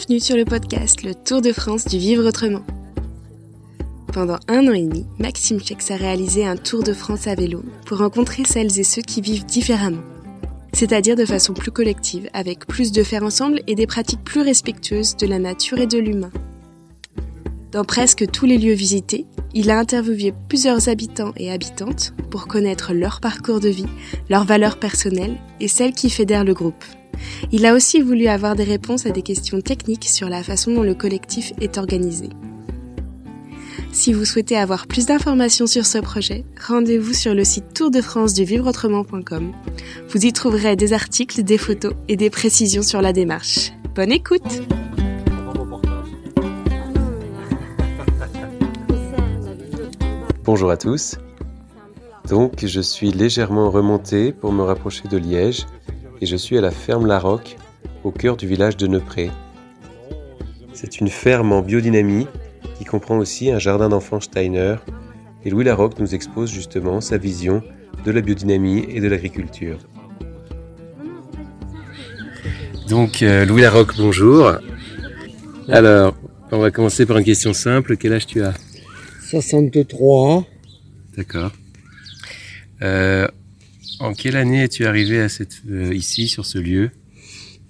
Bienvenue sur le podcast Le Tour de France du Vivre Autrement. Pendant un an et demi, Maxime Chex a réalisé un tour de France à vélo pour rencontrer celles et ceux qui vivent différemment, c'est-à-dire de façon plus collective, avec plus de faire ensemble et des pratiques plus respectueuses de la nature et de l'humain. Dans presque tous les lieux visités, il a interviewé plusieurs habitants et habitantes pour connaître leur parcours de vie, leurs valeurs personnelles et celles qui fédèrent le groupe. Il a aussi voulu avoir des réponses à des questions techniques sur la façon dont le collectif est organisé. Si vous souhaitez avoir plus d'informations sur ce projet, rendez-vous sur le site Tour de France du vivreautrement.com. Vous y trouverez des articles, des photos et des précisions sur la démarche. Bonne écoute! Bonjour à tous. Donc, je suis légèrement remonté pour me rapprocher de Liège et je suis à la ferme Larocque, au cœur du village de Neupré. C'est une ferme en biodynamie qui comprend aussi un jardin d'enfants Steiner et Louis Larocque nous expose justement sa vision de la biodynamie et de l'agriculture. Donc, euh, Louis Larocque, bonjour. Alors, on va commencer par une question simple. Quel âge tu as? 63. D'accord. Euh, en quelle année es-tu arrivé à cette, euh, ici, sur ce lieu?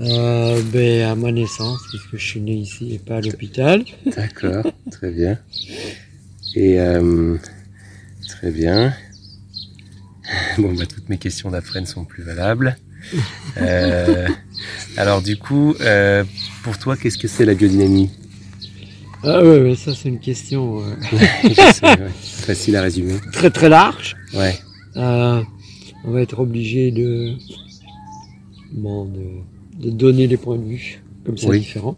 Euh, ben, à ma naissance, puisque je suis né ici et pas à l'hôpital. D'accord, très bien. Et euh, très bien. Bon, bah, toutes mes questions d'après ne sont plus valables. Euh, alors, du coup, euh, pour toi, qu'est-ce que c'est la biodynamie? Ah ouais, ouais, ça c'est une question euh, Je sais, ouais, Facile à résumer. très très large. Ouais. Euh, on va être obligé de, bon, de, de donner des points de vue comme ça Oui. différents.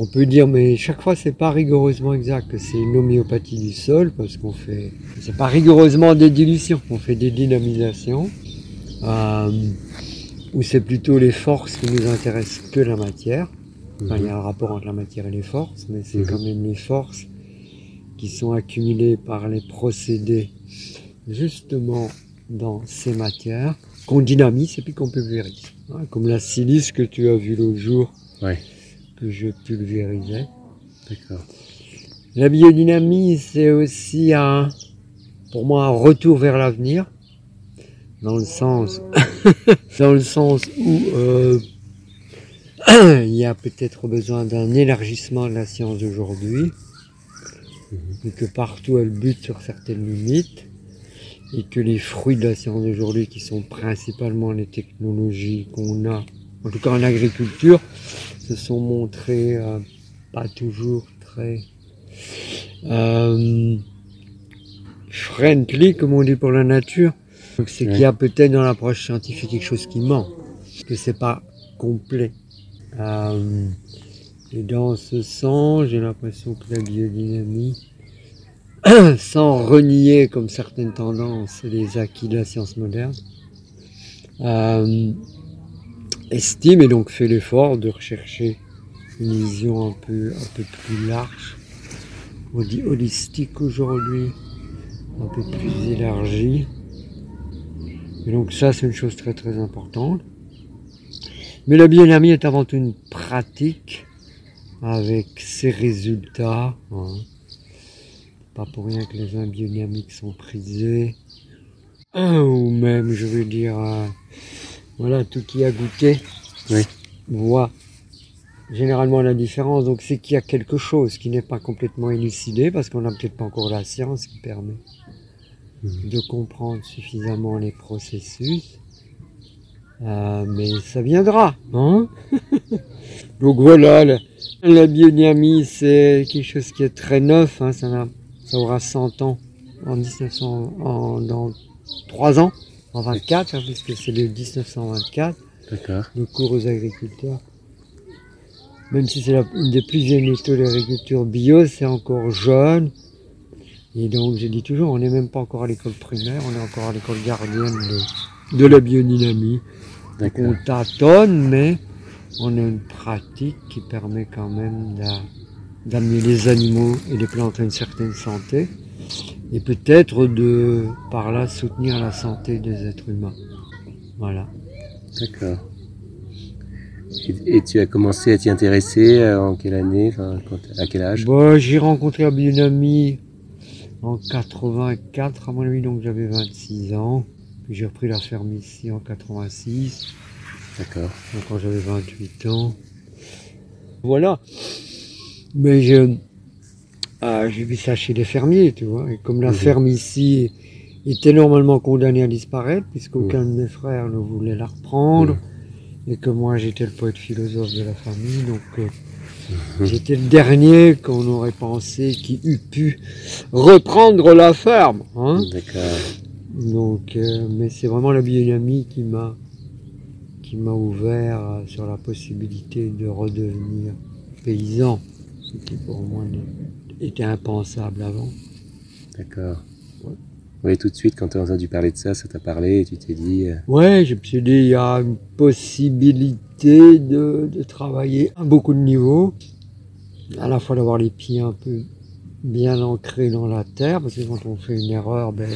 On peut dire, mais chaque fois c'est pas rigoureusement exact que c'est une homéopathie du sol parce qu'on fait, c'est pas rigoureusement des dilutions, on fait des dynamisations. Euh, où c'est plutôt les forces qui nous intéressent que la matière. Enfin, il y a un rapport entre la matière et les forces, mais c'est Mhm. quand même les forces qui sont accumulées par les procédés justement dans ces matières qu'on dynamise et puis qu'on pulvérise. Hein, comme la silice que tu as vu l'autre jour Ouais. que je pulvérisais. D'accord. La biodynamie, c'est aussi un, pour moi, un retour vers l'avenir, dans le sens, dans le sens où euh, il y a peut-être besoin d'un élargissement de la science d'aujourd'hui, et que partout elle bute sur certaines limites, et que les fruits de la science d'aujourd'hui, qui sont principalement les technologies qu'on a, en tout cas en agriculture, se sont montrés euh, pas toujours très euh, friendly, comme on dit pour la nature. Donc c'est Ouais. qu'il y a peut-être dans l'approche scientifique quelque chose qui manque, que c'est pas complet. Euh, et dans ce sens, j'ai l'impression que la biodynamie, sans renier comme certaines tendances les acquis de la science moderne, euh, estime et donc fait l'effort de rechercher une vision un peu, un peu plus large, on dit holistique aujourd'hui, un peu plus élargie. Et donc ça, c'est une chose très très importante. Mais la biodynamie est avant tout une pratique avec ses résultats. hein. Pas pour rien que les vins biodynamiques sont prisés. Ah, Ou même, je veux dire, euh, voilà, tout qui a goûté Oui. voit généralement la différence. Donc c'est qu'il y a quelque chose qui n'est pas complètement élucidé parce qu'on n'a peut-être pas encore la science qui permet Mhm. de comprendre suffisamment les processus. Euh, mais ça viendra, hein Donc voilà, la, la biodynamie, c'est quelque chose qui est très neuf, hein, ça, n'a- ça aura 100 ans en 1900, en, dans 3 ans, en 24, hein, puisque c'est le 1924 D'accord. le cours aux agriculteurs. Même si c'est une des plus vieilles méthodes d'agriculture bio, c'est encore jeune. Et donc, j'ai dit toujours, on n'est même pas encore à l'école primaire, on est encore à l'école gardienne de, de la biodynamie. Donc, on tâtonne, mais on a une pratique qui permet quand même d'a- d'amener les animaux et les plantes à une certaine santé. Et peut-être de, par là, soutenir la santé des êtres humains. Voilà. D'accord. Et, tu as commencé à t'y intéresser euh, en quelle année À quel âge? Bah, J'ai rencontré un ami en 84, à mon avis, donc j'avais 26 ans. Puis j'ai repris la ferme ici en 86. D'accord. Donc quand j'avais 28 ans. Voilà. Mais je, ah, j'ai vu ça chez les fermiers, tu vois. Et comme la mhm. ferme ici était normalement condamnée à disparaître, puisqu'aucun de mes frères ne voulait la reprendre, et que moi j'étais le poète philosophe de la famille, donc euh, mhm. j'étais le dernier qu'on aurait pensé qui eût pu reprendre la ferme. Hein. D'accord. Donc, euh, mais c'est vraiment la biodynamie qui m'a qui m'a ouvert sur la possibilité de redevenir paysan, ce qui pour moi était impensable avant. D'accord. Oui, tout de suite, quand tu as entendu parler de ça, ça t'a parlé et tu t'es dit. Euh, ouais, je me suis dit, il y a une possibilité de, travailler à beaucoup de niveaux, à la fois d'avoir les pieds un peu bien ancrés dans la terre, parce que quand on fait une erreur, ben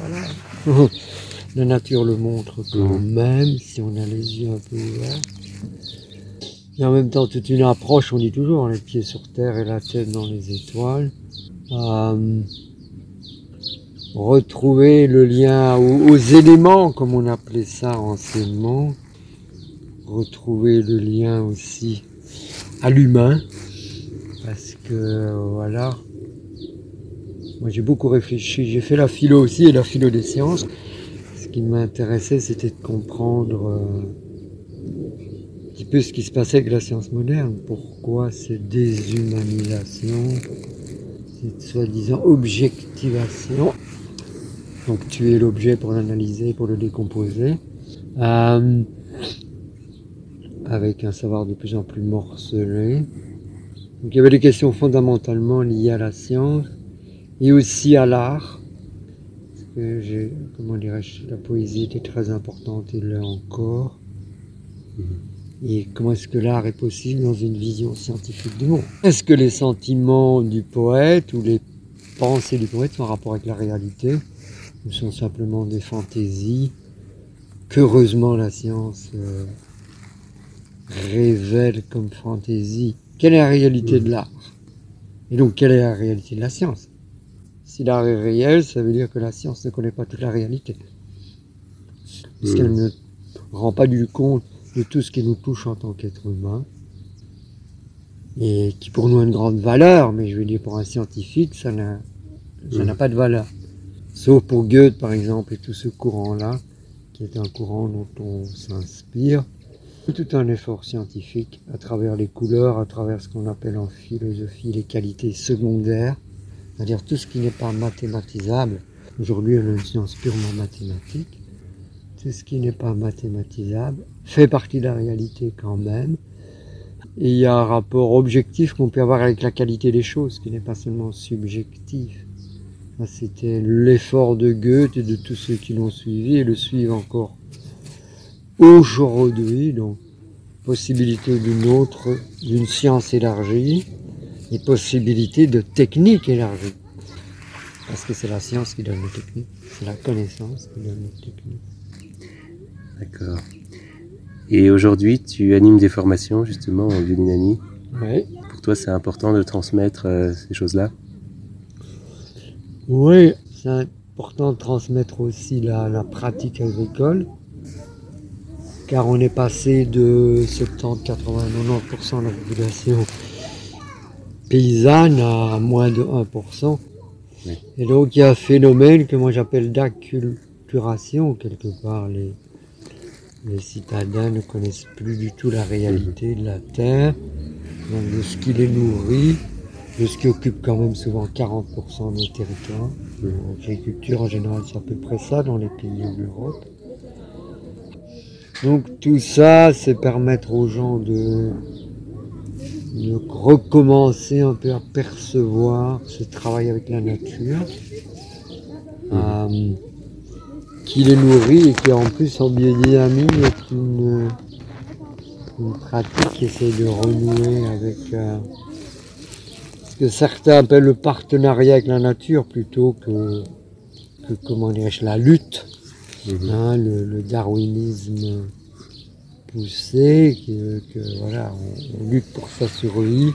voilà, la nature le montre quand mmh. même, si on a les yeux un peu ouverts. Et en même temps, toute une approche, on dit toujours, les pieds sur terre et la tête dans les étoiles. Euh, retrouver le lien aux, éléments, comme on appelait ça anciennement. Retrouver le lien aussi à l'humain. Parce que, voilà. Moi, j'ai beaucoup réfléchi. J'ai fait la philo aussi et la philo des sciences. Ce qui m'intéressait, c'était de comprendre... Euh, petit ce qui se passait avec la science moderne. Pourquoi cette déshumanisation, cette soi-disant objectivation Donc tuer l'objet pour l'analyser, pour le décomposer. Euh, avec un savoir de plus en plus morcelé. Donc il y avait des questions fondamentalement liées à la science et aussi à l'art. Comment dirais-je, la poésie était très importante et l'est encore. Mhm. Et comment est-ce que l'art est possible dans une vision scientifique du monde? Est-ce que les sentiments du poète ou les pensées du poète sont en rapport avec la réalité? Ou sont simplement des fantaisies qu'heureusement la science euh, révèle comme fantaisie? Quelle est la réalité de l'art? Et donc quelle est la réalité de la science? Si l'art est réel, ça veut dire que la science ne connaît pas toute la réalité. Parce qu'elle ne rend pas du compte de tout ce qui nous touche en tant qu'être humain, et qui pour nous a une grande valeur, mais je veux dire pour un scientifique, ça n'a, n'a pas de valeur. Sauf pour Goethe, par exemple, et tout ce courant-là, qui est un courant dont on s'inspire. Tout un effort scientifique à travers les couleurs, à travers ce qu'on appelle en philosophie les qualités secondaires, c'est-à-dire tout ce qui n'est pas mathématisable. Aujourd'hui, on a une science purement mathématique ce qui n'est pas mathématisable fait partie de la réalité quand même. Et il y a un rapport objectif qu'on peut avoir avec la qualité des choses, qui n'est pas seulement subjectif. C'était l'effort de Goethe et de tous ceux qui l'ont suivi et le suivent encore aujourd'hui. Donc, possibilité d'une autre, d'une science élargie et possibilité de technique élargie. Parce que c'est la science qui donne les techniques, c'est la connaissance qui donne les techniques. D'accord. Et aujourd'hui, tu animes des formations justement en biodynamie. Oui. Pour toi, c'est important de transmettre euh, ces choses-là? Oui, c'est important de transmettre aussi la, pratique agricole, car on est passé de 70, 80, 90% de la population paysanne à moins de 1%. Et donc il y a un phénomène que moi j'appelle d'acculturation, quelque part les, les citadins ne connaissent plus du tout la réalité de la terre, de ce qui les nourrit, de ce qui occupe quand même souvent 40% des territoires. L'agriculture en général c'est à peu près ça dans les pays d'Europe. Donc tout ça, c'est permettre aux gens de, recommencer un peu à percevoir ce travail avec la nature qui les nourrit et qui en plus en biodynamie est une, pratique qui essaie de renouer avec euh, ce que certains appellent le partenariat avec la nature plutôt que, comment dirais-je la lutte, mhm. hein, le, darwinisme pousser, que, que voilà, on, on lutte pour sa survie.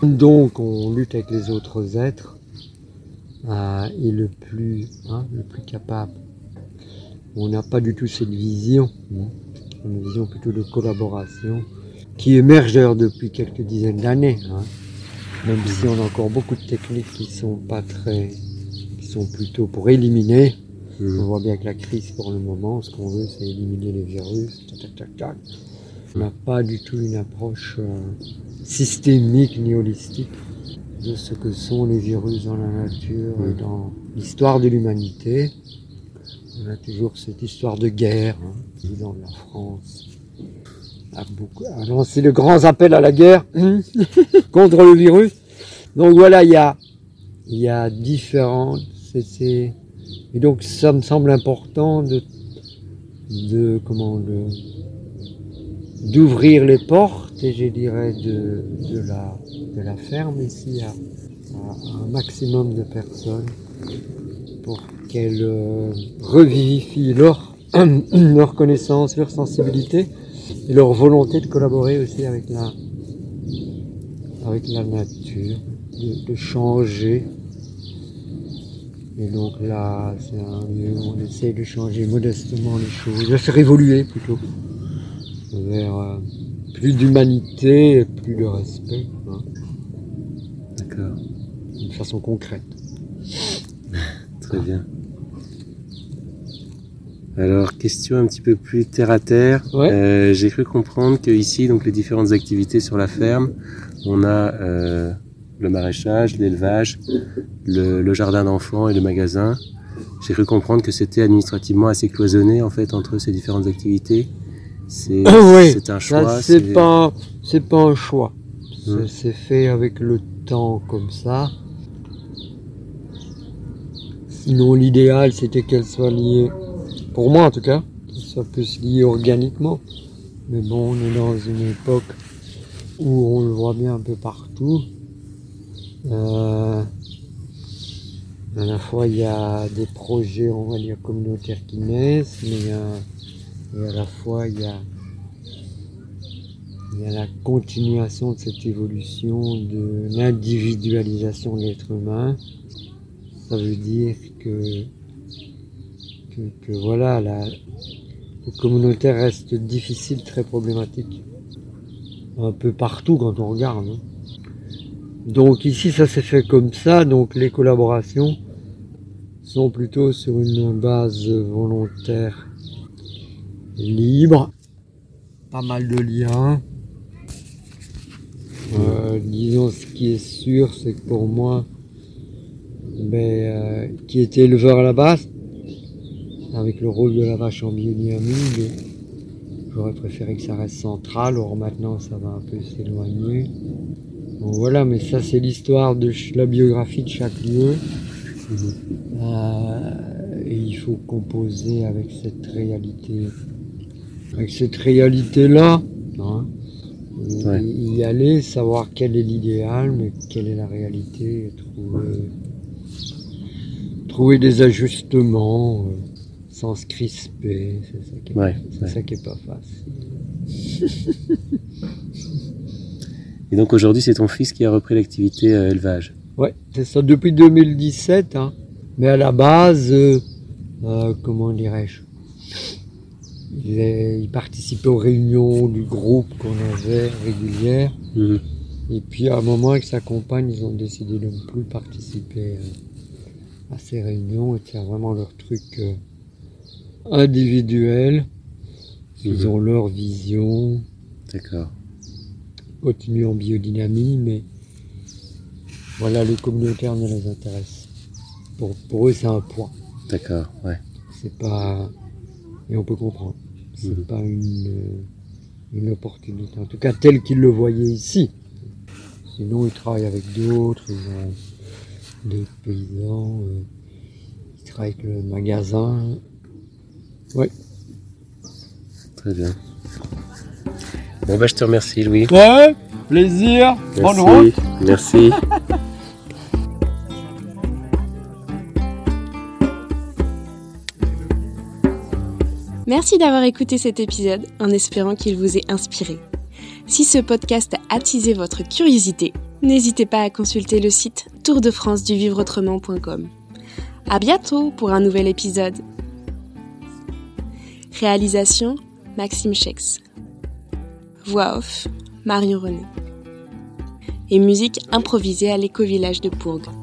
Donc on lutte avec les autres êtres euh, et le plus, hein, le plus capable. On n'a pas du tout cette vision, hein, une vision plutôt de collaboration qui émerge d'ailleurs depuis quelques dizaines d'années. hein. Même si on a encore beaucoup de techniques qui sont pas très, qui sont plutôt pour éliminer. On Mhm. voit bien que la crise pour le moment, ce qu'on veut, c'est éliminer les virus. Tac, tac, tac, tac. On n'a pas du tout une approche euh, systémique ni holistique de ce que sont les virus dans la nature et Mhm. dans l'histoire de l'humanité. On a toujours cette histoire de guerre, hein, président de la France a, beaucoup, a lancé de grands appels à la guerre contre le virus. Donc voilà, il y a, y a différentes. et donc ça me semble important de, comment d'ouvrir les portes et je dirais de, la ferme ici à un maximum de personnes pour qu'elles euh, revivifient leur leur connaissance, leur sensibilité et leur volonté de collaborer aussi avec la avec la nature, de, de changer. Et donc là, c'est un lieu où on essaie de changer modestement les choses, de faire évoluer plutôt, vers euh, plus d'humanité et plus de respect, hein, D'accord, de façon concrète. Très bien. Alors, question un petit peu plus terre à terre. Ouais. Euh, J'ai cru comprendre que ici, donc les différentes activités sur la ferme, on a euh, le maraîchage, l'élevage, le, le jardin d'enfants et le magasin. J'ai cru comprendre que c'était administrativement assez cloisonné en fait entre ces différentes activités. C'est oui, un choix. c'est pas, pas un choix. C'est-. C'est fait avec le temps comme ça. Sinon, l'idéal, c'était qu'elle soit liée, pour moi en tout cas, qu'elle soit plus liée organiquement. Mais bon, on est dans une époque où on le voit bien un peu partout. Euh, à la fois, il y a des projets, on va dire, communautaires qui naissent, mais euh, et à la fois, il y a il y a la continuation de cette évolution de l'individualisation de l'être humain. Ça veut dire que, que, voilà, la, le communautaire reste difficile, très problématique. Un peu partout quand on regarde. hein. Donc ici, ça s'est fait comme ça, donc les collaborations sont plutôt sur une base volontaire libre, pas mal de liens. Euh, disons, ce qui est sûr, c'est que pour moi, ben, euh, qui était éleveur à la base, avec le rôle de la vache en biodynamie, mais j'aurais préféré que ça reste central. Or maintenant, ça va un peu s'éloigner. Bon, voilà, mais ça, c'est l'histoire de la biographie de chaque lieu. Euh, et il faut composer avec cette réalité, avec cette réalité-là. Hein. Ouais. Y aller, savoir quel est l'idéal, mais quelle est la réalité, et trouver, trouver des ajustements euh, sans se crisper. C'est ça qui est, Ouais, c'est ouais. ça qui est pas facile. Et donc aujourd'hui, c'est ton fils qui a repris l'activité euh, élevage. Ouais, c'est ça depuis 2017. Hein. Mais à la base, euh, euh, comment dirais-je il, participait aux réunions du groupe qu'on avait régulières. Mhm. Et puis à un moment, avec sa compagne, ils ont décidé de ne plus participer euh, à ces réunions et de faire vraiment leur truc euh, individuel. Ils Mhm. ont leur vision, D'accord. continuent en biodynamie, mais voilà, le communautaire ne les intéresse. Pour, pour eux, c'est un poids. D'accord, ouais. C'est pas. Et on peut comprendre. C'est Mhm. pas une, euh, une opportunité. En tout cas, tel qu'ils le voyaient ici. Sinon, ils travaillent avec d'autres, ils ont d'autres paysans, euh, ils travaillent avec le magasin. Très bien. Bon, bah, je te remercie, Louis. Ouais, plaisir, Merci. Merci. Merci d'avoir écouté cet épisode en espérant qu'il vous ait inspiré. Si ce podcast a attisé votre curiosité, n'hésitez pas à consulter le site tourdefranceduvivreautrement.com. À bientôt pour un nouvel épisode. Réalisation Maxime Chex. Voix off Marion René. Et musique improvisée à l'éco-village de Pourgue.